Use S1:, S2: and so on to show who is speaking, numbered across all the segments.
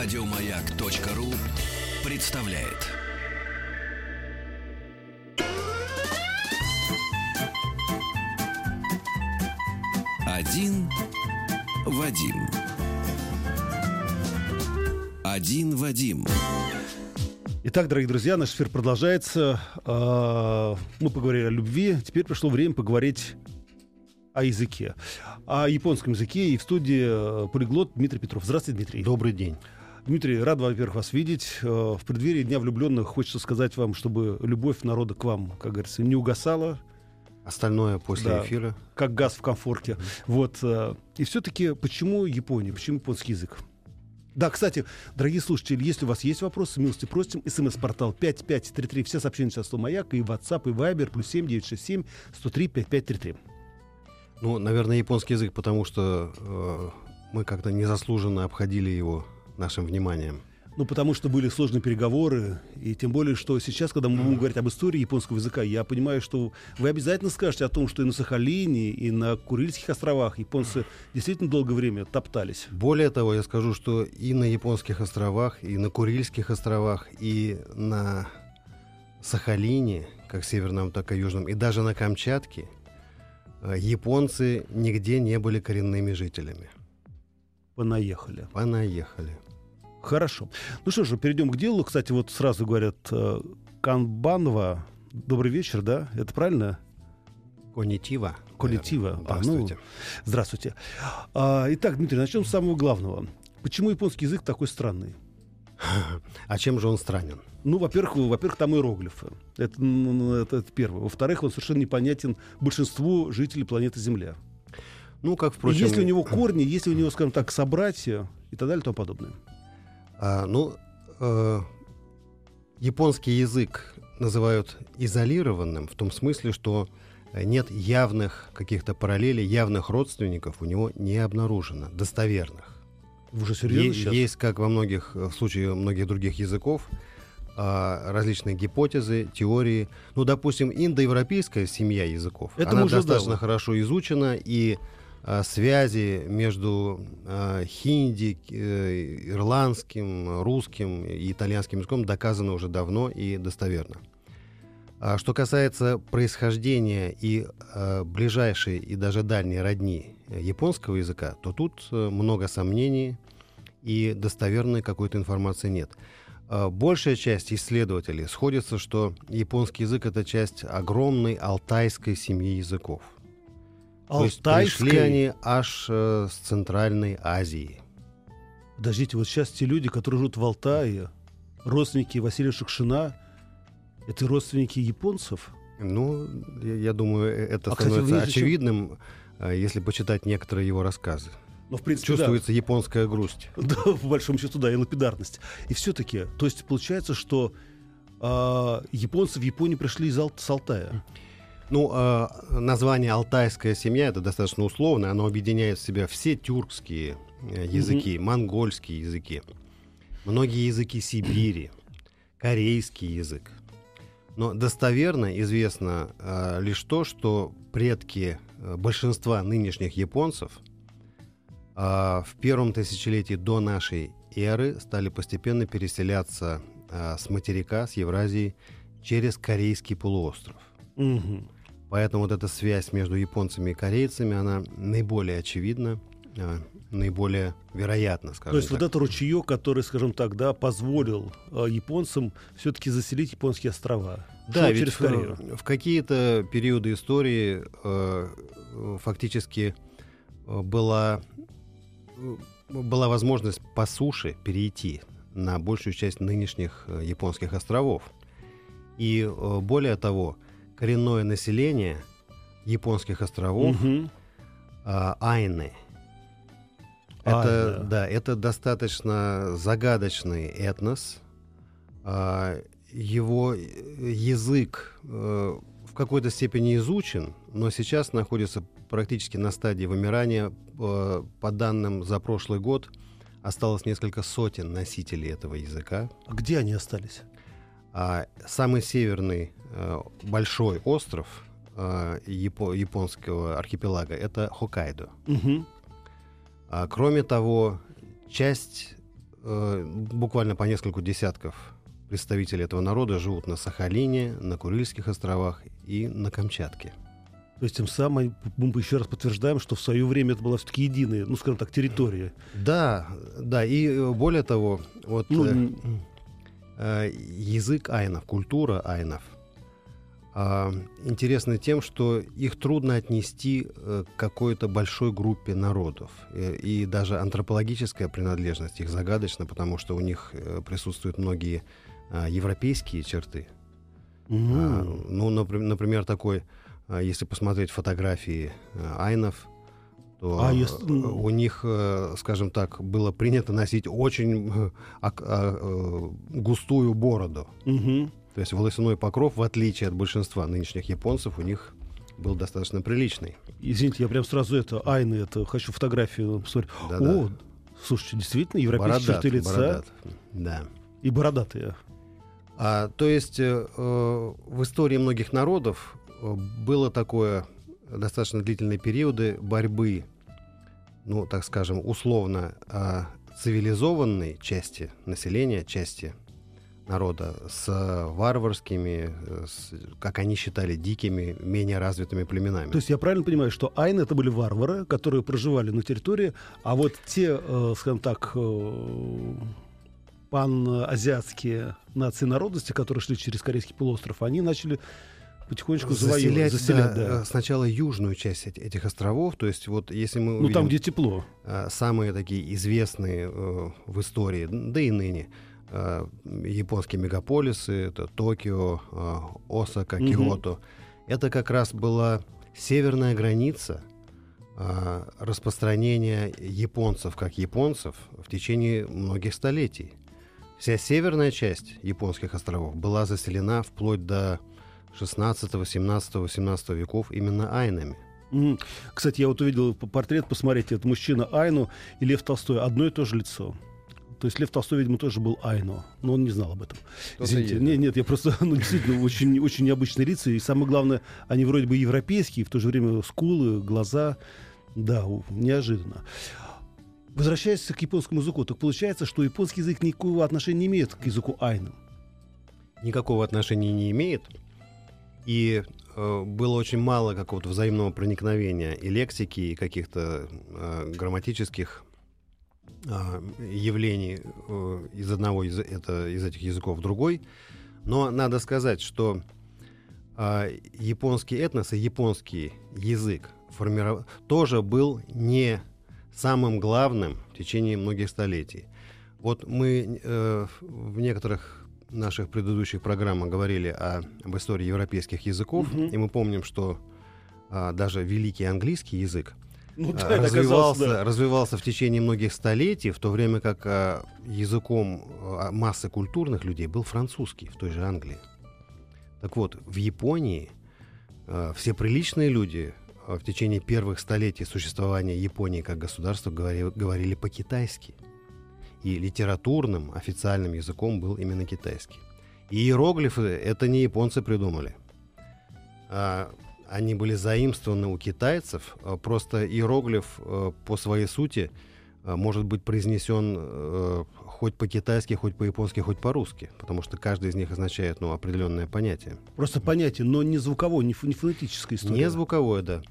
S1: Радиомаяк.ру представляет. Один Вадим. Один Вадим.
S2: Итак, дорогие друзья, наш эфир продолжается. А, Мы поговорили о любви. Теперь пришло время поговорить о языке. О японском языке. И в студии э, полиглот Дмитрий Петров. Здравствуйте, Дмитрий.
S3: Добрый день.
S2: Дмитрий, рад, во-первых, вас видеть. Э, В преддверии Дня влюбленных хочется сказать вам, чтобы любовь народа к вам, как говорится, не угасала,
S3: Остальное после
S2: Да.
S3: эфира.
S2: как газ в комфорке. Вот. э, И все-таки, почему Япония? Почему японский язык? Да, кстати, дорогие слушатели, если у вас есть вопросы, милости просим. СМС-портал 5533. Все сообщения сейчас у Маяка, и WhatsApp, и Viber, плюс 7 967 103 5533.
S3: Ну, наверное, японский язык, потому что э, мы как-то незаслуженно обходили его нашим вниманием.
S2: Ну, потому что были сложные переговоры, и тем более, что сейчас, когда мы будем говорить об истории японского языка, я понимаю, что вы обязательно скажете о том, что и на Сахалине, и на Курильских островах японцы действительно долгое время топтались.
S3: Более того, я скажу, что и на японских островах, и на Курильских островах, и на Сахалине, как северном, так и южном, и даже на Камчатке, э, японцы нигде не были коренными жителями.
S2: Понаехали.
S3: Понаехали.
S2: Хорошо. Ну что же, перейдем к делу. Кстати, вот сразу говорят э, Канбанова. Добрый вечер, да? Это правильно?
S3: Конитива. Наверное.
S2: А, ну,
S3: Здравствуйте.
S2: Здравствуйте. А, итак, Дмитрий, начнем с самого главного. Почему японский язык такой странный?
S3: А чем же он странен?
S2: Ну, во-первых, во-первых, там иероглифы. Это, это, это первое. Во-вторых, он совершенно непонятен большинству жителей планеты Земля.
S3: Ну, как,
S2: И
S3: впрочем...
S2: если у него корни, если у него, скажем так, собратья и так далее и тому подобное.
S3: А, ну, э, японский язык называют изолированным в том смысле, что нет явных каких-то параллелей, явных родственников у него не обнаружено, достоверных.
S2: Уже серьезно
S3: Е-
S2: сейчас?
S3: Есть, как во многих, э, в случае многих других языков, а, различные гипотезы, теории. Ну, допустим, индоевропейская семья языков,
S2: Это
S3: она достаточно
S2: вот.
S3: хорошо изучена, и связи между а, хинди, э, ирландским, русским и итальянским языком доказаны уже давно и достоверно. А что касается происхождения и э, ближайшей и даже дальней родни э, японского языка, то тут э, много сомнений и достоверной какой-то информации нет. Э, большая часть исследователей сходится, что японский язык это часть огромной алтайской семьи языков. Есть пришли
S2: Алтайской?
S3: они аж э, с Центральной Азии.
S2: Подождите, вот сейчас те люди, которые живут в Алтае, родственники Василия Шукшина, это родственники японцев?
S3: Ну, я, я думаю, э, это
S2: А, кстати,
S3: становится
S2: зачем-
S3: очевидным, э, если почитать некоторые его рассказы.
S2: Ну, в принципе, да.
S3: Чувствуется японская грусть.
S2: Да, по большому счету, да, и лапидарность. И все-таки, то есть получается, что а, японцы в Японию пришли из Ал- с Алтая.
S3: Ну, э, название «Алтайская семья» — это достаточно условно. Оно объединяет в себя все тюркские э, языки, монгольские языки, многие языки Сибири, корейский язык. Но достоверно известно э, лишь то, что предки э, большинства нынешних японцев э, в первом тысячелетии до нашей эры стали постепенно переселяться э, с материка, с Евразии, через Корейский полуостров.
S2: Мгм.
S3: Поэтому вот эта связь между японцами и корейцами, она наиболее очевидна, а, наиболее вероятна, скажем
S2: То есть
S3: так.
S2: вот это ручеек, который, скажем так, да, позволил а, японцам все-таки заселить японские острова.
S3: Да,
S2: Шел
S3: ведь
S2: через
S3: в,
S2: Корею.
S3: в какие-то периоды истории э, фактически была, была возможность по суше перейти на большую часть нынешних японских островов. И более того, коренное население японских островов
S2: Мгм.
S3: а, айны. Это,
S2: Айны.
S3: да, это достаточно загадочный этнос. А, его э, язык э, в какой-то степени изучен, но сейчас находится практически на стадии вымирания. Э, По данным за прошлый год осталось несколько сотен носителей этого языка.
S2: А где они остались?
S3: А самый северный большой остров э, япо- японского архипелага это Хоккайдо.
S2: Мгм.
S3: А, кроме того, часть э, э, буквально по несколько десятков представителей этого народа живут на Сахалине, на Курильских островах и на Камчатке.
S2: То есть тем самым мы еще раз подтверждаем, что в свое время это была все-таки единая, ну, скажем так, территория.
S3: Да, да, и э, более того, вот
S2: Ну,
S3: э, э, язык айнов, культура айнов интересны тем, что их трудно отнести э, к какой-то большой группе народов. Э, И даже антропологическая принадлежность их загадочна, потому что у них э, присутствуют многие а, европейские черты. А,
S2: Мгм.
S3: Ну, напри- например, такой, а, если посмотреть фотографии айнов, то
S2: А если-
S3: у них, скажем так, было принято носить очень а, густую бороду.
S2: Мгм.
S3: То есть волосяной покров, в отличие от большинства нынешних японцев, у них был достаточно приличный.
S2: Извините, я прям сразу это, Айны, это, хочу фотографию посмотреть.
S3: Да-да.
S2: О, слушайте, действительно, европейские
S3: Бородат,
S2: черты лица
S3: бородат. Да.
S2: и бородатые.
S3: А, то есть э, э, в истории многих народов э, было такое достаточно длительные периоды борьбы, ну, так скажем, условно а, цивилизованной части населения, части народа с варварскими, э, с, как они считали, дикими, менее развитыми племенами.
S2: То есть я правильно понимаю, что Айны это были варвары, которые проживали на территории, а вот те, э, скажем так, э, паназиатские нации народности, которые шли через Корейский полуостров, они начали потихонечку
S3: заселять,
S2: заселять,
S3: да,
S2: да.
S3: э, сначала южную часть эти- этих островов, то есть вот если мы
S2: Ну
S3: увидим,
S2: там, где тепло.
S3: э, самые такие известные э, в истории, да и ныне, японские мегаполисы, это Токио, э, Осака,
S2: Мгм.
S3: Киото, это как раз была северная граница э, распространения японцев как японцев в течение многих столетий. Вся северная часть японских островов была заселена вплоть до 16, 17, 18 веков именно айнами.
S2: Кстати, я вот увидел портрет, посмотрите, это мужчина Айну и Лев Толстой, одно и то же лицо. То есть Лев Толстой, видимо, тоже был Айну, но он не знал об этом. Извините,
S3: есть,
S2: нет,
S3: да.
S2: нет, я просто, ну, действительно, очень, очень необычные лица, и самое главное, они вроде бы европейские, в то же время скулы, глаза, да, неожиданно. Возвращаясь к японскому языку, так получается, что японский язык никакого отношения не имеет к языку Айну.
S3: никакого отношения не имеет. И э, было очень мало какого-то взаимного проникновения и лексики, и каких-то э, грамматических явлений э, из одного из, это, из этих языков в другой. Но надо сказать, что э, японский этнос и японский язык формиров... тоже был не самым главным в течение многих столетий. Вот мы э, в некоторых наших предыдущих программах говорили о, об истории европейских языков,
S2: Мгм.
S3: и мы помним, что а, даже великий английский язык
S2: Ну, да,
S3: развивался,
S2: да.
S3: развивался в течение многих столетий, в то время как а, языком а, массы культурных людей был французский в той же Англии. Так вот, в Японии а, все приличные люди а, в течение первых столетий существования Японии как государства говори- говорили по-китайски. И литературным официальным языком был именно китайский. И иероглифы это не японцы придумали. А, они были заимствованы у китайцев. а, Просто иероглиф э, по своей сути э, может быть произнесен э, хоть по-китайски, хоть по-японски, хоть по-русски, потому что каждый из них означает ну, определенное понятие.
S2: Просто понятие, но не звуковое, не, ф- не фонетическая история.
S3: Не звуковое, да.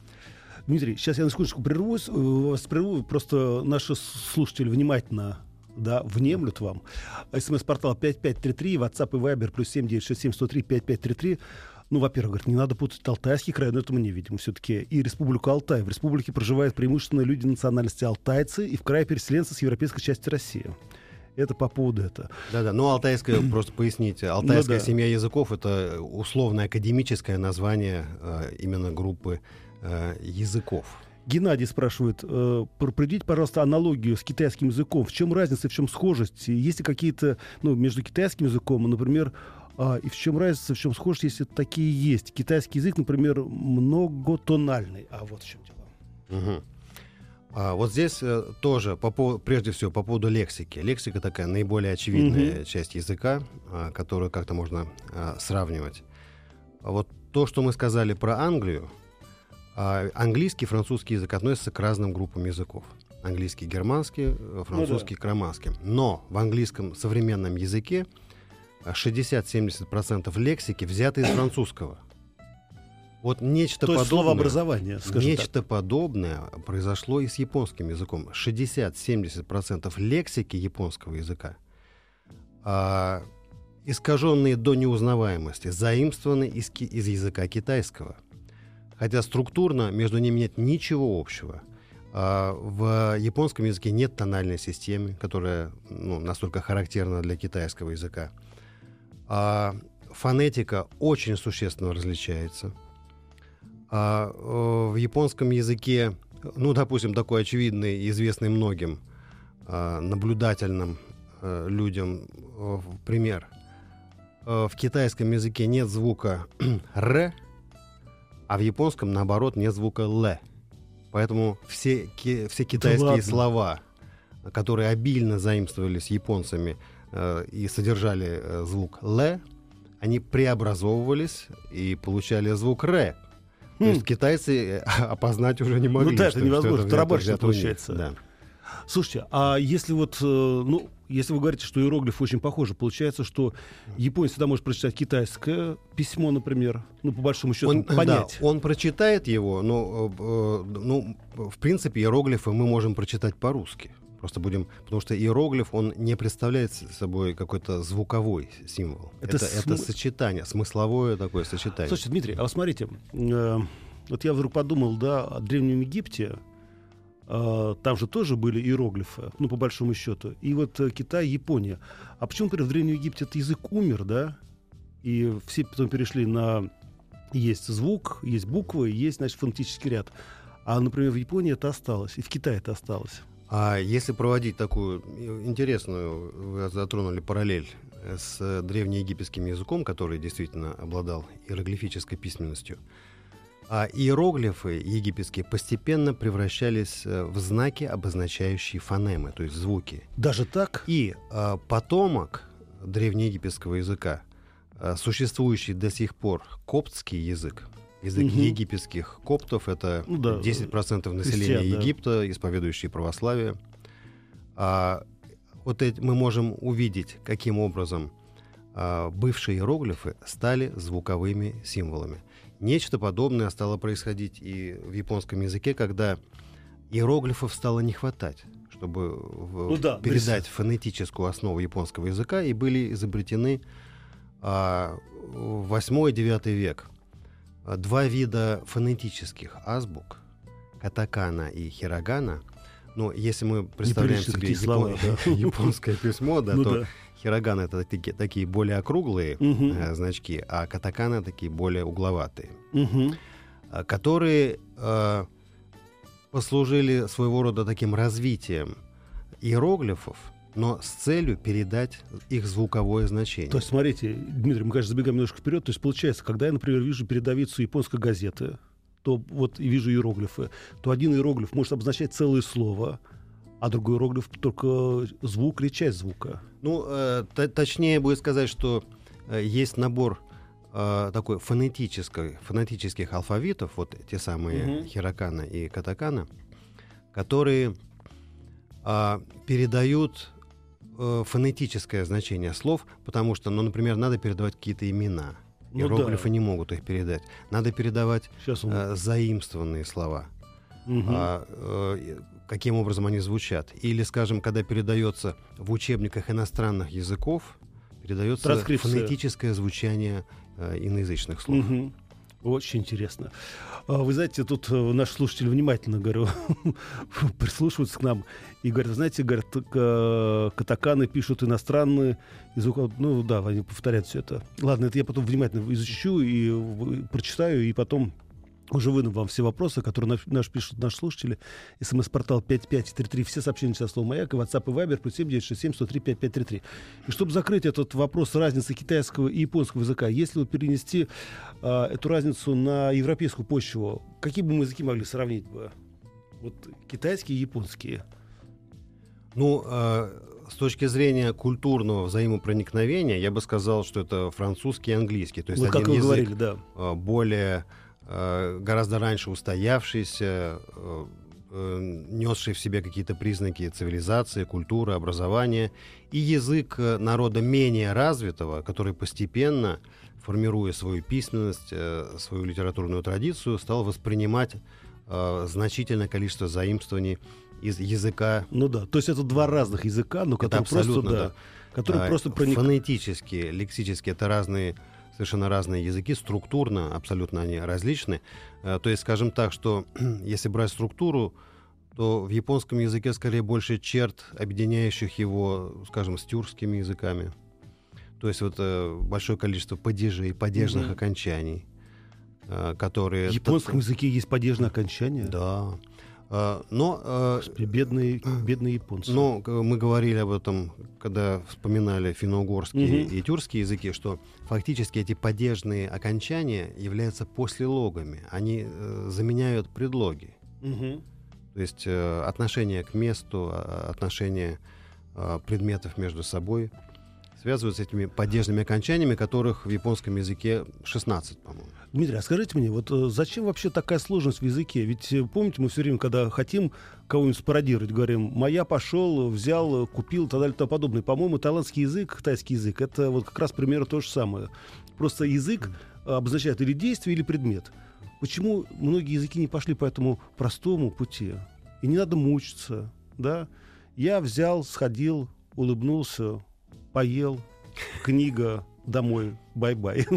S2: Дмитрий, сейчас я на секундочку прервусь, э, вас прерву, просто наши слушатели внимательно да, внемлют вам. СМС-портал 5533, WhatsApp и Viber плюс 7967 103 5533. Ну, во-первых, говорит, не надо путать Алтайский край, но это мы не видим все-таки. И Республику Алтай. В республике проживают преимущественно люди национальности алтайцы и в крае переселенцы с европейской части России. Это по поводу этого.
S3: Да-да, ну алтайская, просто поясните, алтайская
S2: Ну да.
S3: семья языков это условное академическое название э, именно группы э, языков.
S2: Геннадий спрашивает, э, пр- проведите, пожалуйста, аналогию с китайским языком. В чем разница, в чем схожесть? Есть ли какие-то, ну, между китайским языком, например, а, и в чем разница, в чем схожесть, если такие есть? Китайский язык, например, многотональный. А вот в чем дело.
S3: Мгм. А вот здесь э, тоже, по поводу, прежде всего, по поводу лексики. Лексика такая наиболее очевидная
S2: Мгм.
S3: часть языка, а, которую как-то можно а, сравнивать. А вот то, что мы сказали про Англию, английский и французский язык относятся к разным группам языков. Английский германский, э, французский к романским. Но в английском современном языке 60-70% лексики взяты из французского. Вот нечто
S2: То есть
S3: подобное.
S2: словообразование, скажем
S3: Нечто подобное произошло и с японским языком. 60-70% лексики японского языка а, искаженные до неузнаваемости, заимствованы из, из языка китайского. Хотя структурно между ними нет ничего общего. А, в японском языке нет тональной системы, которая ну, настолько характерна для китайского языка. А, фонетика очень существенно различается. А, в японском языке, ну, допустим, такой очевидный, и известный многим а, наблюдательным э, людям в пример. Э, В китайском языке нет звука «р», а в японском, наоборот, нет звука «л». Поэтому все, ки- все китайские
S2: ладно?
S3: слова, которые обильно заимствовались японцами э, и содержали э, звук «л», они преобразовывались и получали звук «р». То
S2: Хм.
S3: есть китайцы э, опознать уже не могли.
S2: Ну да, это
S3: что- что
S2: невозможно,
S3: взято у них.
S2: получается.
S3: Да.
S2: Слушайте, а если вот, ну, если вы говорите, что иероглифы очень похожи, получается, что японец всегда может прочитать китайское письмо, например, ну, по большому счету,
S3: Он,
S2: понять.
S3: да, он прочитает его, но, ну, в принципе, иероглифы мы можем прочитать по-русски. Просто будем, потому что иероглиф, он не представляет собой какой-то звуковой символ.
S2: Это
S3: Это, это,
S2: смы-
S3: сочетание, смысловое такое сочетание.
S2: Слушайте, Дмитрий, а вот смотрите, э, вот я вдруг подумал, да, о Древнем Египте, э, там же тоже были иероглифы, ну, по большому счету. И вот э, Китай, Япония. А почему, например, в Древнем Египте этот язык умер, да? И все потом перешли на... Есть звук, есть буквы, есть, значит, фонетический ряд. А, например, в Японии это осталось, и в Китае это осталось.
S3: А если проводить такую интересную, вы затронули параллель э, с э, древнеегипетским языком, который действительно обладал иероглифической письменностью, а иероглифы египетские постепенно превращались э, в знаки, обозначающие фонемы, то есть звуки.
S2: Даже так?
S3: И э, потомок древнеегипетского языка, э, существующий до сих пор коптский язык, язык
S2: Мгм.
S3: египетских коптов, это
S2: Ну да,
S3: 10% населения
S2: христиан, да.
S3: Египта, исповедующие православие. А, вот эти, мы можем увидеть, каким образом а, бывшие иероглифы стали звуковыми символами. Нечто подобное стало происходить и в японском языке, когда иероглифов стало не хватать, чтобы
S2: Ну да,
S3: передать фонетическую основу японского языка, и были изобретены а, в 8-9 век два вида фонетических азбук, катакана и хирогана. Но если мы представляем себе
S2: слова,
S3: япон-
S2: да.
S3: японское письмо, да,
S2: Ну
S3: то
S2: да.
S3: хирогана это такие, такие более округлые э, значки, а катакана такие более угловатые, а, которые э, послужили своего рода таким развитием иероглифов, но с целью передать их звуковое значение.
S2: То есть, смотрите, Дмитрий, мы, конечно, забегаем немножко вперед. То есть, получается, когда я, например, вижу передовицу японской газеты, то вот и вижу иероглифы, то один иероглиф может обозначать целое слово, а другой иероглиф только звук или часть звука.
S3: Ну, э, точнее будет сказать, что э, есть набор э, такой фонетической, фонетических алфавитов, вот те самые
S2: Мгм.
S3: хирокана и катакана, которые а, передают э, фонетическое значение слов, потому что, ну, например, надо передавать какие-то имена.
S2: Ну
S3: Иероглифы
S2: да.
S3: не могут их передать. Надо передавать
S2: Сейчас он...
S3: э, заимствованные слова.
S2: Мгм.
S3: а, э, каким образом они звучат. Или, скажем, когда передается в учебниках иностранных языков, передается фонетическое звучание э, иноязычных слов.
S2: Мгм. Очень интересно. А, Вы знаете, тут э, наши слушатели внимательно, говорю, прислушиваются к нам и говорят, знаете, говорят, к- катаканы пишут иностранные языки. Ну да, они повторяют все это. Ладно, это я потом внимательно изучу и прочитаю, и потом уже выдам вам все вопросы, которые наш, пишут наши слушатели. СМС-портал 5533, все сообщения со словом «Маяк», и WhatsApp и Viber, плюс 7967 103 5533. И чтобы закрыть этот вопрос разницы китайского и японского языка, если перенести а, эту разницу на европейскую почву, какие бы мы языки могли сравнить бы? Вот китайские и японские.
S3: Ну, э, с точки зрения культурного взаимопроникновения, я бы сказал, что это французский и английский. То есть
S2: вот
S3: один
S2: как вы
S3: язык
S2: говорили, да.
S3: э, более, э, гораздо раньше устоявшийся, э, э, несший в себе какие-то признаки цивилизации, культуры, образования, и язык э, народа менее развитого, который постепенно, формируя свою письменность, э, свою литературную традицию, стал воспринимать э, значительное количество заимствований из языка.
S2: Ну да, то есть это два разных языка, но
S3: Это
S2: которые просто, да,
S3: да.
S2: которые
S3: А,
S2: просто проник...
S3: Фонетически, лексически это разные, совершенно разные языки, структурно абсолютно они различны. Э, То есть, скажем так, что если брать структуру, то в японском языке скорее больше черт, объединяющих его, скажем, с тюркскими языками. То есть вот э, большое количество падежей, падежных
S2: Мгм.
S3: окончаний, э, которые...
S2: В японском языке есть падежное окончание.
S3: Да. Э, Но э,
S2: Господи, Бедные, бедные японцы.
S3: Ну, к- мы говорили об этом, когда вспоминали финно-угорские
S2: Мгм.
S3: и тюркские языки, что фактически эти падежные окончания являются послелогами. Они э, заменяют предлоги.
S2: Мгм.
S3: То есть э, отношение к месту, а- отношение э, предметов между собой связываются с этими падежными окончаниями, которых в японском языке 16, по-моему.
S2: Дмитрий, а скажите мне, вот э, зачем вообще такая сложность в языке? Ведь э, помните, мы все время, когда хотим кого-нибудь спародировать, говорим, моя пошел, взял, купил и так далее и тому подобное. По-моему, таиландский язык, тайский язык, это вот как раз примерно то же самое. Просто язык обозначает или действие, или предмет. Почему многие языки не пошли по этому простому пути? И не надо мучиться, да? Я взял, сходил, улыбнулся, поел, книга, домой, бай-бай.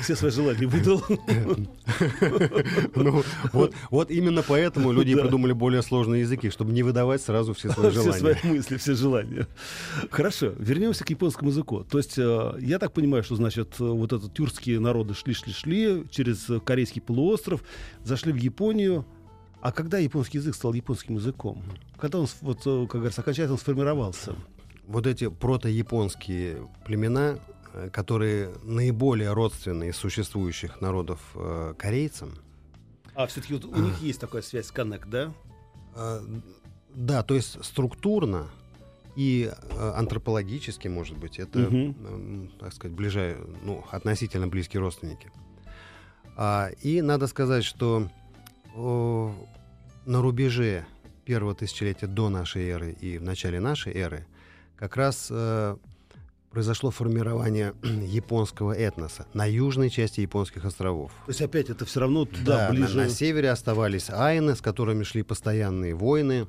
S2: Все свои желания выдал.
S3: Ну, вот, вот именно поэтому люди
S2: Да.
S3: придумали более сложные языки, чтобы не выдавать сразу все свои
S2: Все
S3: желания.
S2: свои мысли, все желания. Хорошо, вернемся к японскому языку. То есть э, я так понимаю, что значит э, вот этот тюркские народы шли-шли-шли через корейский полуостров, зашли в Японию. А когда японский язык стал японским языком? Когда он, вот, э, как говорится, окончательно сформировался?
S3: Вот эти протояпонские племена, э, которые наиболее родственны из существующих народов э, корейцам,
S2: А, все-таки вот у них есть такая связь, коннект, да?
S3: э, да, то есть структурно и э, антропологически, может быть, это,
S2: Мгм.
S3: м, так сказать, ближай, ну, относительно близкие родственники. А, и надо сказать, что о, на рубеже первого тысячелетия до нашей эры и в начале нашей эры как раз э, произошло формирование японского этноса на южной части японских островов.
S2: То есть опять это все равно туда,
S3: Да, на-
S2: ближе.
S3: на, севере оставались айны, с которыми шли постоянные войны.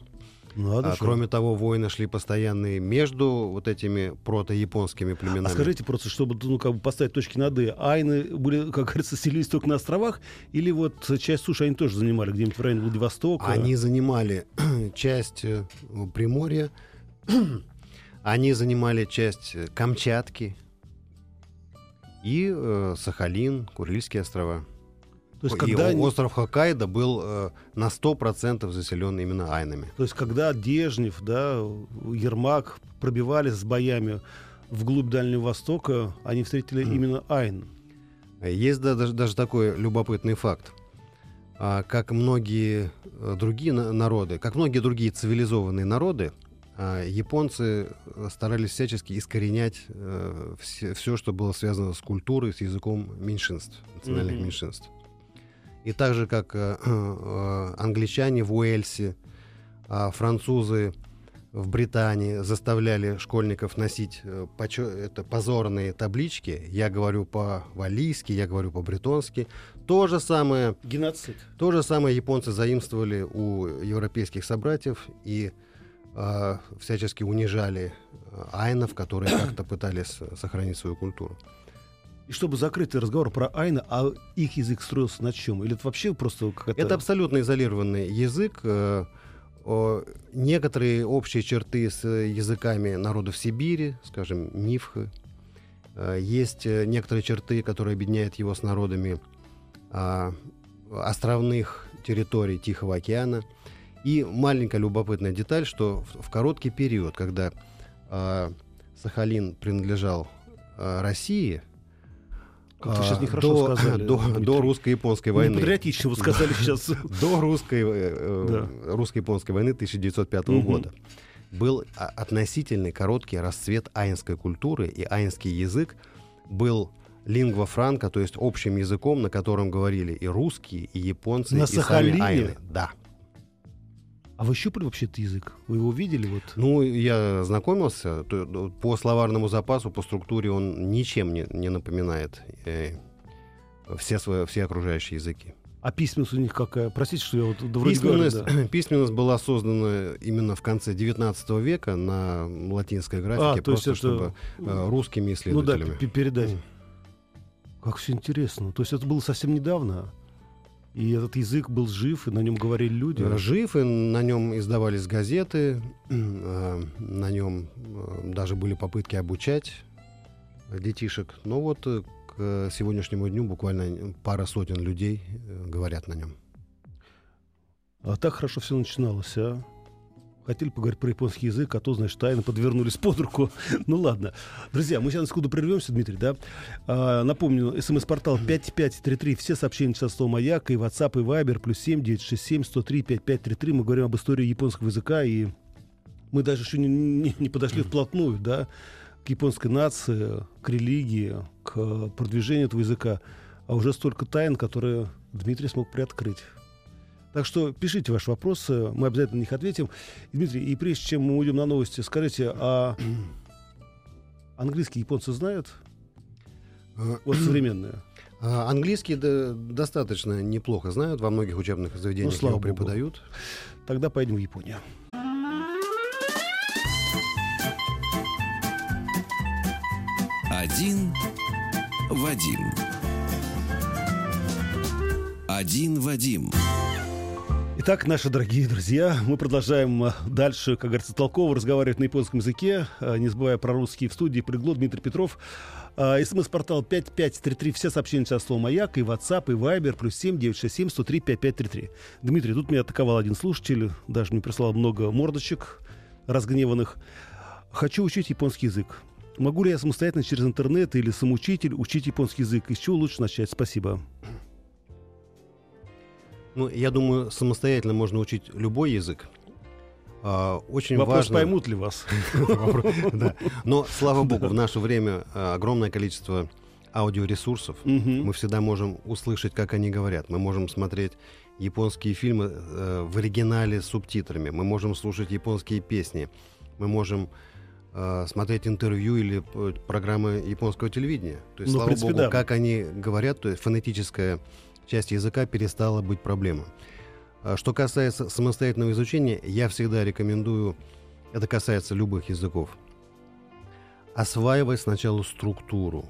S2: Надо
S3: А,
S2: же.
S3: кроме того, войны шли постоянные между вот этими протояпонскими племенами.
S2: А скажите просто, чтобы ну, как бы поставить точки над «и», айны были, как говорится, селились только на островах, или вот часть суши они тоже занимали где-нибудь в районе Владивостока?
S3: Они занимали часть э, Приморья, они занимали часть э, Камчатки и э, Сахалин, Курильские острова.
S2: То есть, когда они-
S3: остров Хоккайдо был э, на 100% заселен именно айнами.
S2: То есть, когда Дежнев, да, Ермак пробивались с боями вглубь Дальнего Востока, они встретили именно Айн.
S3: Есть да- даже, даже такой любопытный факт. А, как многие э, другие на- народы, как многие другие цивилизованные народы, японцы э, старались всячески искоренять все, что было связано с культурой, с языком меньшинств, национальных
S2: Мгм.
S3: меньшинств. И так же, как э, э, англичане в Уэльсе, а французы в Британии заставляли школьников носить э, почё- это позорные таблички. Я говорю по-валийски, я говорю по-бретонски. То же самое,
S2: Геноцид.
S3: то же самое японцы заимствовали у европейских собратьев и э, всячески унижали э, айнов, которые как-то пытались э, сохранить свою культуру.
S2: И чтобы закрыть разговор про Айна, а их язык строился на чем? Или это вообще просто какая-то...
S3: Это абсолютно изолированный язык. э, о, Некоторые общие черты с языками народов Сибири, скажем, Нивхы. Э, Есть некоторые черты, которые объединяют его с народами а, островных территорий Тихого океана. И маленькая любопытная деталь, что в, в короткий период, когда а, Сахалин принадлежал а, России,
S2: Как-то
S3: а,
S2: сейчас нехорошо
S3: до,
S2: сказали.
S3: до,
S2: Дмитрий.
S3: до русско-японской войны.
S2: патриотично вы сказали сейчас.
S3: До русской, э, э, русско-японской войны 1905
S2: Мгм.
S3: года был относительный короткий расцвет айнской культуры, и айнский язык был лингва франка, то есть общим языком, на котором говорили и русские, и японцы,
S2: На
S3: и
S2: Сахалине?
S3: сами айны. Да.
S2: А вы щупали вообще этот язык? Вы его видели? Вот?
S3: Ну, я знакомился. То- то По словарному запасу, по структуре он ничем не, не напоминает э, все, свои, все окружающие языки.
S2: А письменность у них какая? Простите, что я вот вроде говорю,
S3: Письменность,
S2: да.
S3: письменность была создана именно в конце 19 века на латинской графике,
S2: А, то есть
S3: просто
S2: это,
S3: чтобы э, русскими
S2: Ну да,
S3: исследователями.
S2: передать.
S3: М.
S2: Как все интересно. То есть это было совсем недавно. И этот язык был жив, и на нем говорили люди.
S3: Э, Жив, и на нем издавались газеты, э, на нем э, даже были попытки обучать детишек. Но вот э, к сегодняшнему дню буквально пара сотен людей говорят на нем.
S2: А так хорошо все начиналось, а? Хотели поговорить про японский язык, а то, значит, тайно подвернулись под руку. ну ладно. Друзья, мы сейчас на секунду прервемся, Дмитрий, да? А, напомню, смс-портал 5533, все сообщения сейчас слово «Маяк», и WhatsApp, и Viber, плюс 7 967 103 5533. Мы говорим об истории японского языка, и мы даже еще не, не- не подошли вплотную, да, к японской нации, к религии, к продвижению этого языка. А уже столько тайн, которые Дмитрий смог приоткрыть. Так что пишите ваши вопросы, мы обязательно на них ответим. Дмитрий, и прежде чем мы уйдем на новости, скажите, а английский японцы знают? Вот современные.
S3: А Английский да, достаточно неплохо знают, во многих учебных заведениях
S2: Ну, слава
S3: его
S2: богу.
S3: преподают.
S2: Тогда поедем в Японию.
S1: Один Вадим. Один Вадим.
S2: Итак, наши дорогие друзья, мы продолжаем э, дальше, как говорится, толково разговаривать на японском языке, э, не забывая про русский в студии приглот Дмитрий Петров. Э, СМС-портал 5533, все сообщения сейчас слово «Маяк», и WhatsApp, и Viber, плюс 7 967 103 5533. Дмитрий, тут меня атаковал один слушатель, даже мне прислал много мордочек разгневанных. Хочу учить японский язык. Могу ли я самостоятельно через интернет или самоучитель учить японский язык? И с чего лучше начать? Спасибо.
S3: Ну, я думаю, самостоятельно можно учить любой язык. А, Очень
S2: Вопрос,
S3: важно...
S2: поймут ли вас?
S3: Но, слава богу, в наше время а, огромное количество аудиоресурсов. Мы всегда можем услышать, как они говорят. Мы можем смотреть японские фильмы э, в оригинале с субтитрами. Мы можем слушать японские песни. Мы можем э, смотреть интервью или э, программы японского телевидения. То есть,
S2: Ну,
S3: слава
S2: принципе,
S3: богу,
S2: да.
S3: как они говорят, то есть фонетическая часть языка перестала быть проблемой. А Что касается самостоятельного изучения, я всегда рекомендую, это касается любых языков, осваивать сначала структуру.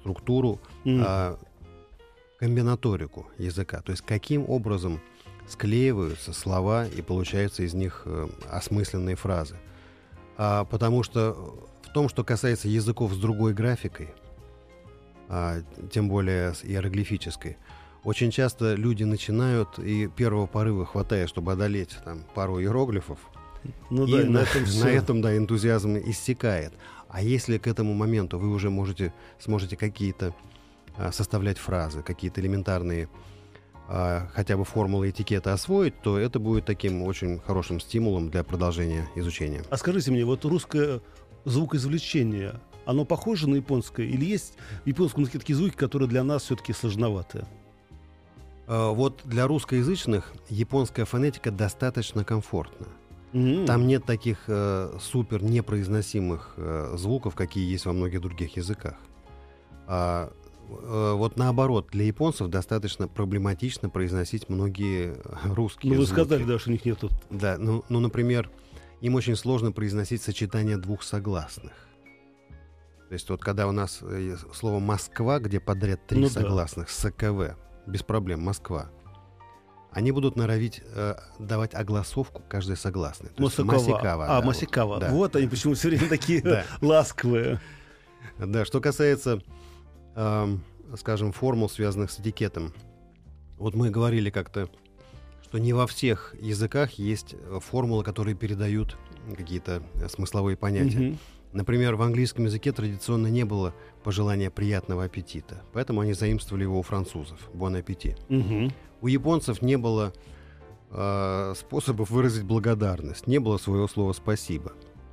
S3: Структуру
S2: М.
S3: а, комбинаторику языка, то есть каким образом склеиваются слова и получаются из них э, осмысленные фразы. А, потому что в том, что касается языков с другой графикой, а, тем более с иероглифической, очень часто люди начинают и первого порыва хватает, чтобы одолеть там пару иероглифов,
S2: Ну
S3: и
S2: да,
S3: на,
S2: на этом всё.
S3: на этом, да, энтузиазм иссякает. А если к этому моменту вы уже можете, сможете какие-то а, составлять фразы, какие-то элементарные а, хотя бы формулы этикета освоить, то это будет таким очень хорошим стимулом для продолжения изучения.
S2: А скажите мне, вот русское звукоизвлечение, оно похоже на японское? Или есть в японском языке такие звуки, которые для нас все-таки сложноваты?
S3: А, Вот для русскоязычных японская фонетика достаточно комфортна.
S2: М.
S3: Там нет таких э, супер непроизносимых э, звуков, какие есть во многих других языках. А, э, вот наоборот, для японцев достаточно проблематично произносить многие э, русские
S2: Ну, вы
S3: звуки.
S2: сказали, да, что у них нету.
S3: Да, ну, ну, например, им очень сложно произносить сочетание двух согласных. То есть вот когда у нас э, слово «Москва», где подряд три
S2: Ну да.
S3: согласных, СКВ, без проблем, Москва, они будут норовить э, давать огласовку каждой согласной.
S2: Масакава.
S3: Масикава,
S2: А,
S3: да,
S2: Масикава.
S3: вот, да.
S2: Вот они почему все время такие ласковые.
S3: Да, что касается, эм, скажем, формул, связанных с этикетом. Вот мы говорили как-то, что не во всех языках есть э, формулы, которые передают какие-то э, смысловые понятия. Например, в английском языке традиционно не было пожелания приятного аппетита, поэтому они заимствовали его у французов. Бон аппетит.
S2: Мгм.
S3: У японцев не было э, способов выразить благодарность, не было своего слова спасибо.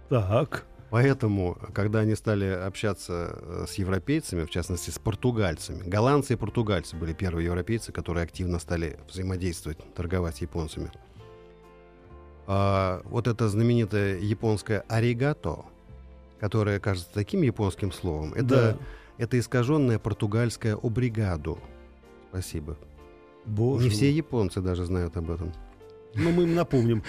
S2: Так.
S3: Поэтому, когда они стали общаться э, с европейцами, в частности с португальцами, голландцы и португальцы были первые европейцы, которые активно стали взаимодействовать, торговать с японцами. А, вот это знаменитое японское аригато, которое кажется таким японским словом, это,
S2: Да.
S3: это искаженное португальское обригаду. Спасибо.
S2: Боже
S3: Не все японцы даже знают об этом.
S2: Ну, мы им напомним.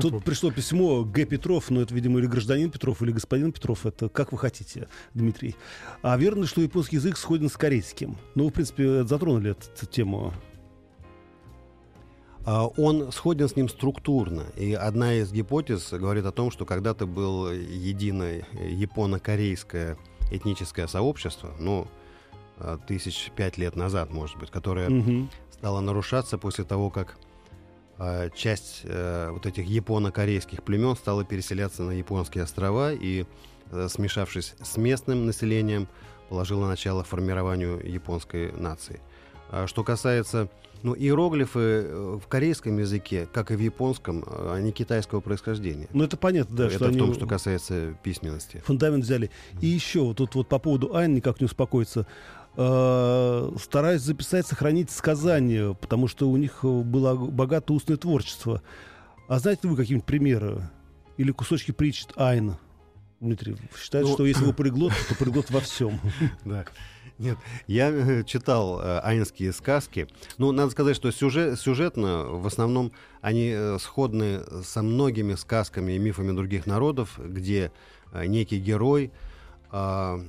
S2: Тут пришло письмо Г. Петров, но это, видимо, или гражданин Петров, или господин Петров. Это как вы хотите, Дмитрий. А верно что японский язык сходен с корейским? Ну, в принципе, затронули эту тему.
S3: А, Он сходен с ним структурно. И одна из гипотез говорит о том, что когда-то было единое японо-корейское этническое сообщество, ну, а, тысяч пять лет назад, может быть, которое
S2: Мгм.
S3: стало нарушаться после того, как а, часть э, вот этих японо-корейских племен стала переселяться на японские острова и, э, смешавшись с местным населением, положила начало формированию японской нации. А Что касается ну, иероглифы э, в корейском языке, как и в японском, э, они китайского происхождения.
S2: Ну, это понятно, да,
S3: Это
S2: что
S3: в
S2: они
S3: том, что касается письменности.
S2: фундамент взяли. И еще вот тут вот по поводу Айн никак не успокоиться. Э, Стараюсь записать, сохранить сказания, потому что у них э, было богатое устное творчество. А знаете вы какие-нибудь примеры? Или кусочки притч Айн? Дмитрий, считает,
S3: Ну,
S2: что если его полиглот, то полиглот во всем.
S3: Да. Нет, я э, читал э, айнские сказки. Ну, надо сказать, что сюжет, сюжетно в основном они э, сходны со многими сказками и мифами других народов, где э, некий герой а,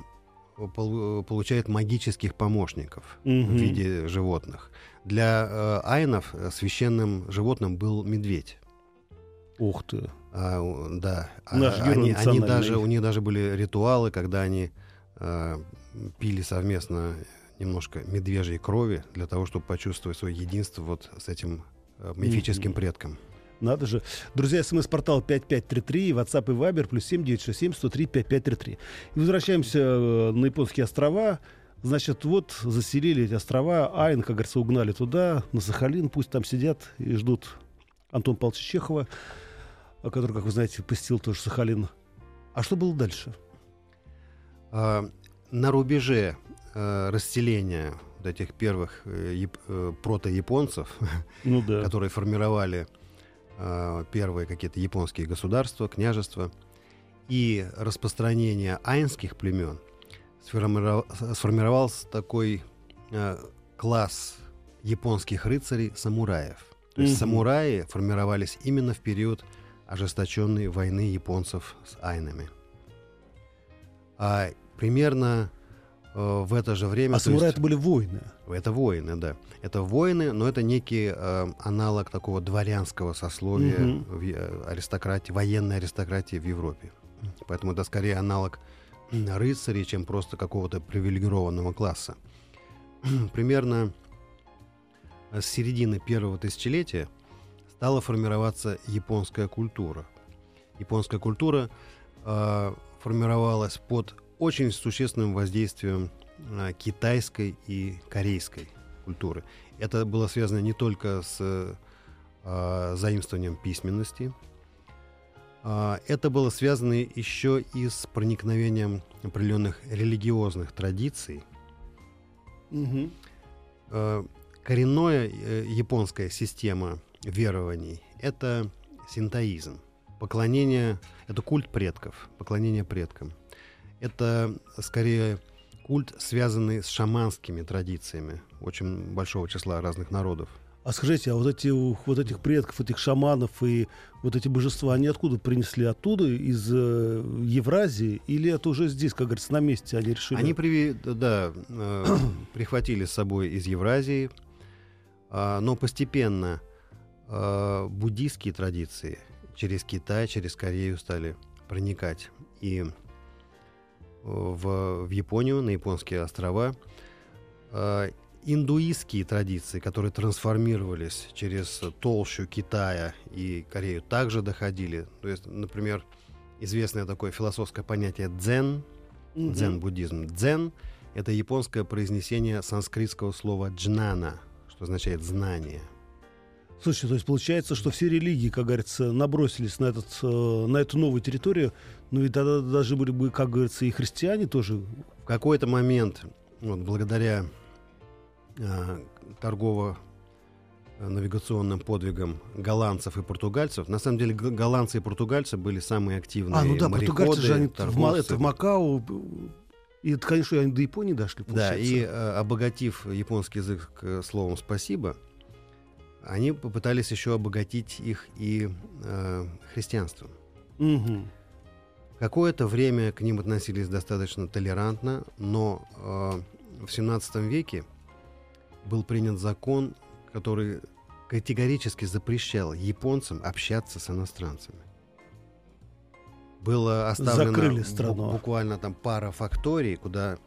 S3: пол- получает магических помощников в виде животных. Для э, айнов священным животным был медведь.
S2: Ух ты.
S3: А, да. А,
S2: Наш герой
S3: они, они даже, у них даже были ритуалы, когда они а, пили совместно немножко медвежьей крови для того, чтобы почувствовать свое единство вот с этим а, мифическим предком.
S2: Надо же. Друзья, смс-портал 5533, WhatsApp и Viber, плюс 7967 103 5533. И возвращаемся э, на японские острова. Значит, вот заселили эти острова, Айн, как говорится, угнали туда, на Сахалин, пусть там сидят и ждут Антон Павловича Чехова, а который, как вы знаете, посетил тоже Сахалин. А что было дальше?
S3: А, на рубеже а, расселения вот этих первых э, яп- э, протояпонцев,
S2: Ну да.
S3: которые формировали а, первые какие-то японские государства, княжества, и распространение айнских племен, сформиров- сформировался такой а, класс японских рыцарей-самураев. То есть
S2: Мгм.
S3: самураи формировались именно в период ожесточенной войны японцев с айнами. А примерно э, в это же время...
S2: А самураи это были воины.
S3: это воины, да. Это воины, но это некий э, аналог такого дворянского сословия
S2: Мгм.
S3: в е- аристократии, военной аристократии в Европе. Поэтому это скорее аналог рыцарей, чем просто какого-то привилегированного класса. Примерно с середины первого тысячелетия стала формироваться японская культура. Японская культура э, формировалась под очень существенным воздействием э, китайской и корейской культуры. Это было связано не только с э, заимствованием письменности, а, это было связано еще и с проникновением определенных религиозных традиций.
S2: Мгм.
S3: Э, Коренная э, японская система верований — это синтоизм. Поклонение — это культ предков, поклонение предкам. Это скорее культ, связанный с шаманскими традициями очень большого числа разных народов.
S2: А скажите, а вот, эти, вот этих предков, этих шаманов и вот эти божества, они откуда принесли? Оттуда, из э, Евразии? Или это уже здесь, как говорится, на месте они решили?
S3: Они приви- да, э, прихватили с собой из Евразии, а, но постепенно э, буддийские традиции через Китай, через Корею стали проникать и в, в Японию, на японские острова. А, Индуистские традиции, которые трансформировались через толщу Китая и Корею, также доходили. То есть, например, известное такое философское понятие дзен,
S2: Мгм.
S3: дзен-буддизм. Дзен — это японское произнесение санскритского слова джнана, что означает «знание».
S2: Слушайте, то есть получается, что все религии, как говорится, набросились на, этот, э, на эту новую территорию, ну и тогда даже были бы, как говорится, и христиане тоже.
S3: В какой-то момент, вот, благодаря а, торгово навигационным подвигам голландцев и португальцев. На самом деле голландцы и португальцы были самые активные
S2: А, ну да,
S3: мореходы,
S2: португальцы же они в, это, в Макао. И это, конечно, они до Японии дошли,
S3: Да,
S2: получается.
S3: и э, обогатив японский язык э, словом «спасибо», они попытались еще обогатить их и э, христианством.
S2: Мгм.
S3: Какое-то время к ним относились достаточно толерантно, но э, в 17 веке был принят закон, который категорически запрещал японцам общаться с иностранцами. Было оставлено
S2: Закрыли страну.
S3: буквально там пара факторий, куда,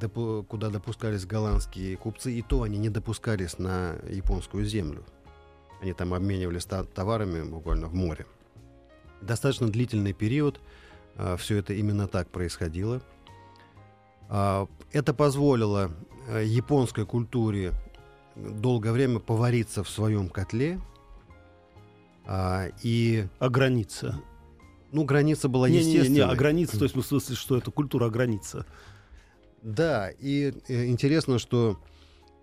S3: допу- куда допускались голландские купцы, и то они не допускались на японскую землю. Они там обменивались товарами буквально в море. Достаточно длительный период все это именно так происходило. А, Это позволило э, японской культуре долгое время повариться в своем котле. А, И,
S2: А граница?
S3: ну, граница была
S2: Не, не, не,
S3: естественной.
S2: не, а граница, то есть в смысле, что это культура, а граница.
S3: Да, и э, интересно, что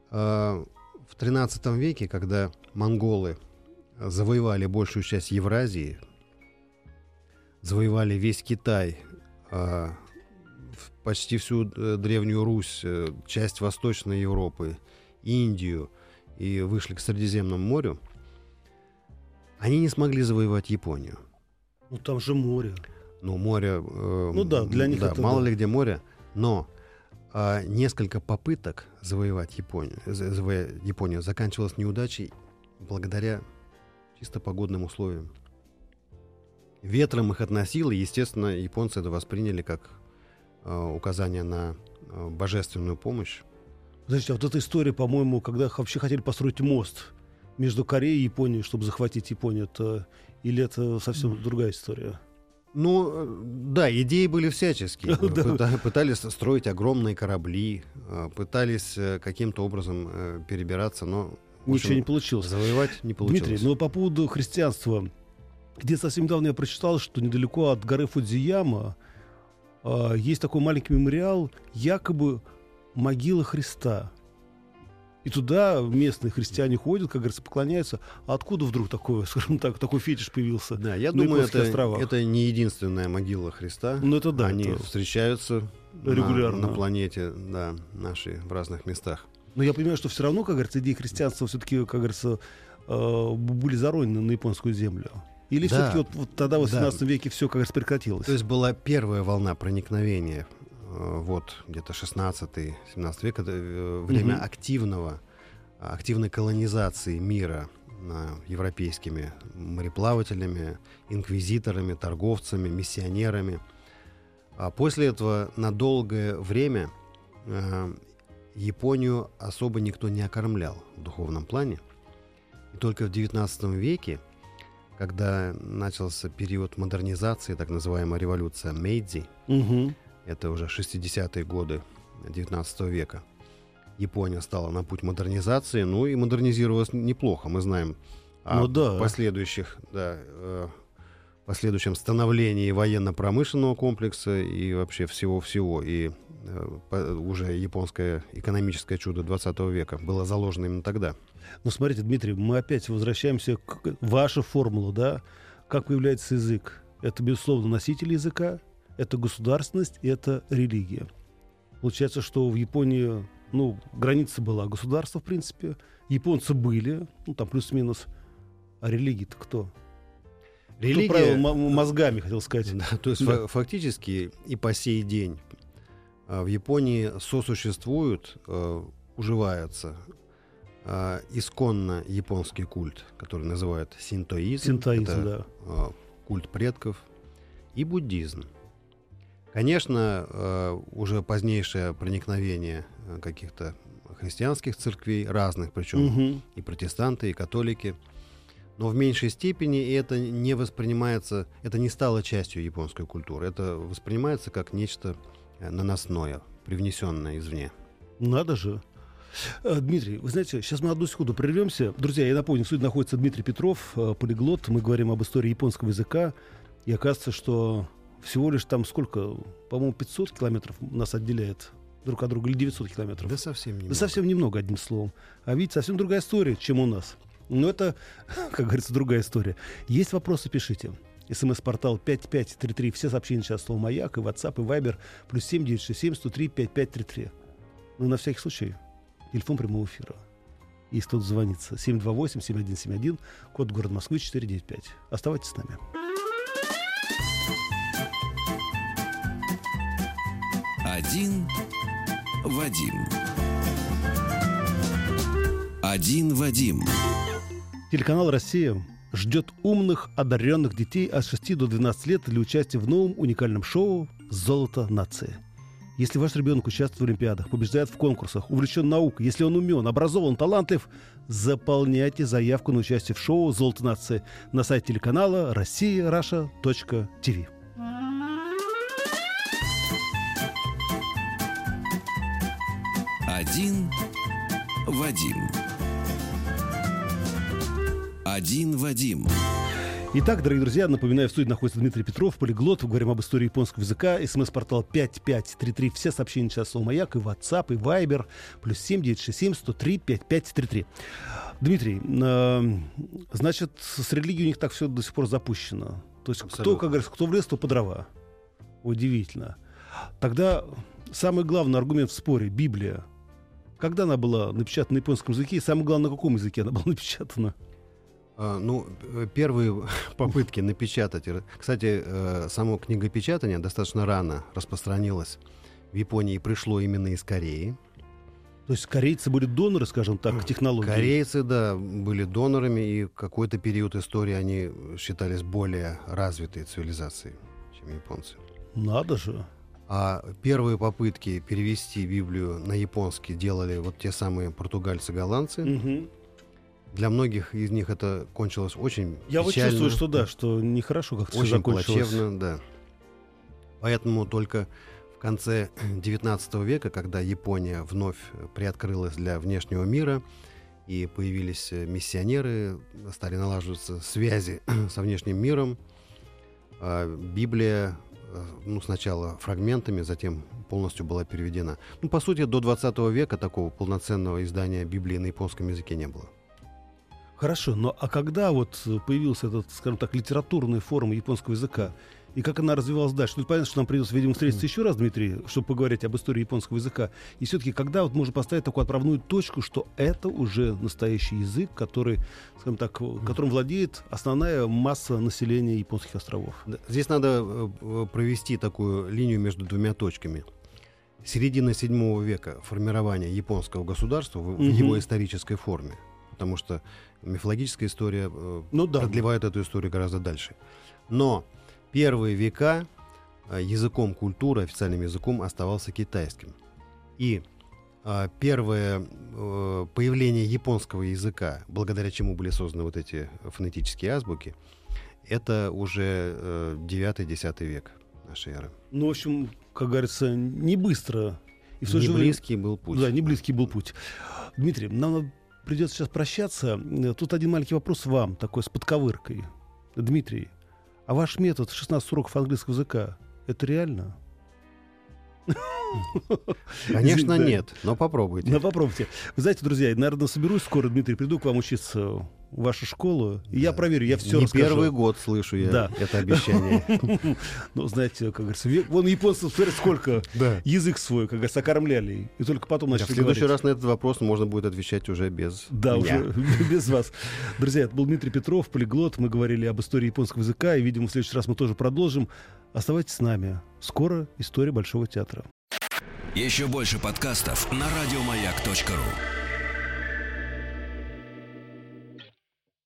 S3: э, в 13 веке, когда монголы завоевали большую часть Евразии, завоевали весь Китай, э, почти всю э, Древнюю Русь, э, часть Восточной Европы, Индию и вышли к Средиземному морю, они не смогли завоевать Японию.
S2: Ну там же море.
S3: Ну, море... э,
S2: Ну да, для них
S3: да,
S2: это
S3: мало
S2: да.
S3: ли где море, но а, несколько попыток завоевать Японию, за- завоевать Японию заканчивалось неудачей благодаря чисто погодным условиям. Ветром их относило, и, естественно, японцы это восприняли как а, указание на а, божественную помощь.
S2: Подождите, а вот эта история, по-моему, когда вообще хотели построить мост между Кореей и Японией, чтобы захватить Японию, это или это совсем другая история?
S3: Ну, э, да, идеи были всяческие. Пыта- Пытались строить огромные корабли, э, пытались э, каким-то образом э, перебираться, но
S2: Ничего не получилось.
S3: завоевать не получилось.
S2: Дмитрий, ну по поводу христианства. Где совсем недавно я прочитал, что недалеко от горы Фудзияма а, есть такой маленький мемориал, якобы могила Христа. И туда местные христиане ходят, как говорится, поклоняются. А откуда вдруг такое, скажем так, такой фетиш появился?
S3: Да, я
S2: на
S3: думаю, это,
S2: островах.
S3: это не единственная могила Христа.
S2: Ну это да.
S3: Они
S2: это-
S3: встречаются на-
S2: Регулярно.
S3: На, планете, да, нашей в разных местах.
S2: Но я понимаю, что все равно, как говорится, идеи христианства все-таки, как говорится, э, были заронены на японскую землю. Или
S3: Да.
S2: все-таки вот, вот тогда, в
S3: Да.
S2: 18 веке, все, как говорится, прекратилось?
S3: То есть была первая волна проникновения, вот где-то 16-17 век, это э, время
S2: Мгм.
S3: активного, активной колонизации мира э, европейскими мореплавателями, инквизиторами, торговцами, миссионерами. А после этого на долгое время э, Японию особо никто не окормлял в духовном плане. И только в XIX веке, когда начался период модернизации, так называемая революция Мейдзи,
S2: Мгм.
S3: Это уже 60-е годы XIX века, Япония стала на путь модернизации, ну и модернизировалась неплохо. Мы знаем о
S2: Ну да.
S3: последующих, да, э, последующем становлении военно-промышленного комплекса и вообще всего-всего. И э, уже японское экономическое чудо 20 века было заложено именно тогда.
S2: Ну, смотрите, Дмитрий, мы опять возвращаемся к вашей формулу, да? Как появляется язык? Это, безусловно, носитель языка, это государственность, и это религия. Получается, что в Японии, ну, граница была государства, в принципе. Японцы были, ну, там плюс-минус. А религия-то кто? Кто правил мозгами, хотел сказать.
S3: Да, то есть
S2: Да.
S3: фа- фактически и по сей день а, в Японии сосуществуют, э, уживаются а, исконно японский культ, который называют синтоизм.
S2: Синтоизм,
S3: Это,
S2: да.
S3: культ предков, и буддизм. Конечно, э, уже позднейшее проникновение э, каких-то христианских церквей, разных, причем
S2: Мгм.
S3: и протестанты, и католики. Но в меньшей степени это не воспринимается, это не стало частью японской культуры. Это воспринимается как нечто э, наносное, привнесенное извне.
S2: Надо же. Дмитрий, вы знаете, сейчас мы одну секунду прервемся. Друзья, я напомню, в студии находится Дмитрий Петров, полиглот. Мы говорим об истории японского языка. И оказывается, что всего лишь там сколько, по-моему, 500 километров нас отделяет друг от друга, или 900 километров.
S3: Да совсем не.
S2: Да совсем немного, одним словом. А видите, совсем другая история, чем у нас. Но это, как говорится, другая история. Есть вопросы, пишите. СМС-портал 5533. Все сообщения сейчас слово «Маяк» и WhatsApp, и Viber. Плюс 7967 103 5533. Ну, на всякий случай. Телефон прямого эфира. Если кто-то звонится. 728-7171, код город Москвы 495. Оставайтесь с нами.
S1: Один Вадим. Один Вадим.
S2: Телеканал «Россия» ждет умных, одаренных детей от 6 до 12 лет для участия в новом уникальном шоу «Золото нации». Если ваш ребенок участвует в Олимпиадах, побеждает в конкурсах, увлечен наукой, если он умен, образован, талантлив, заполняйте заявку на участие в шоу «Золото нации» на сайте телеканала россия
S1: Один Вадим. Один Вадим.
S2: Итак, дорогие друзья, напоминаю, в студии находится Дмитрий Петров, полиглот. Говорим об истории японского языка. СМС-портал 5533. Все сообщения сейчас слово «Маяк» и WhatsApp, и Viber. Плюс 7967 103 5533. Дмитрий, э, значит, с религией у них так все до сих пор запущено. То есть кто, как говорится, кто в лес, то по дрова. Удивительно. Тогда самый главный аргумент в споре — Библия. Когда она была напечатана на японском языке? И самое главное, на каком языке она была напечатана?
S3: А, ну, э, первые попытки напечатать. Кстати, э, само книгопечатание достаточно рано распространилось в Японии и пришло именно из Кореи.
S2: То есть корейцы были доноры, скажем так, технологии?
S3: Корейцы, да, были донорами, и какой-то период истории они считались более развитой цивилизацией, чем японцы.
S2: Надо же.
S3: А первые попытки перевести Библию на японский делали вот те самые португальцы-голландцы.
S2: Угу.
S3: Для многих из них это кончилось очень
S2: Я вот
S3: печально,
S2: чувствую, что да, что нехорошо как-то все
S3: очень
S2: закончилось.
S3: плачевно, да. Поэтому только в конце XIX века, когда Япония вновь приоткрылась для внешнего мира, и появились э, миссионеры, стали налаживаться связи со внешним миром, а Библия ну, сначала фрагментами, затем полностью была переведена. Ну, по сути, до 20 века такого полноценного издания Библии на японском языке не было.
S2: Хорошо, но а когда вот появился этот, скажем так, литературная форма японского языка, и как она развивалась дальше? Тут понятно, что нам придется, видимо, встретиться еще раз, Дмитрий, чтобы поговорить об истории японского языка. И все-таки, когда вот можно поставить такую отправную точку, что это уже настоящий язык, который, скажем так, которым владеет основная масса населения японских островов?
S3: Здесь надо э, провести такую линию между двумя точками. Середина седьмого века формирование японского государства в, в
S2: Мгм.
S3: его исторической форме, потому что мифологическая история э,
S2: Ну да.
S3: продлевает эту историю гораздо дальше. Но первые века э, языком культуры, официальным языком оставался китайским. И э, первое э, появление японского языка, благодаря чему были созданы вот эти фонетические азбуки, это уже э, 9-10 век нашей эры.
S2: Ну, в общем, как говорится, не быстро. И
S3: Не
S2: же
S3: близкий был путь.
S2: Да, не близкий был путь. Дмитрий, нам придется сейчас прощаться. Тут один маленький вопрос вам, такой с подковыркой. Дмитрий, а ваш метод 16 уроков английского языка, это реально?
S3: Конечно, нет, но попробуйте.
S2: Ну, попробуйте. Вы знаете, друзья, я, наверное, соберусь скоро, Дмитрий, приду к вам учиться вашу школу, и я
S3: Да.
S2: проверю, я все
S3: Не
S2: расскажу.
S3: первый год слышу я
S2: Да.
S3: это обещание.
S2: Ну, знаете, как говорится, вон японцы, смотрите, сколько язык свой, как говорится, окормляли, и только потом
S3: Да, В
S2: начали
S3: следующий раз на этот вопрос можно будет отвечать уже без
S2: Да, уже без вас. Друзья, это был Дмитрий Петров, полиглот. Мы говорили об истории японского языка, и, видимо, в следующий раз мы тоже продолжим. Оставайтесь с нами. Скоро история Большого театра.
S1: Еще больше подкастов на радиомаяк.ру.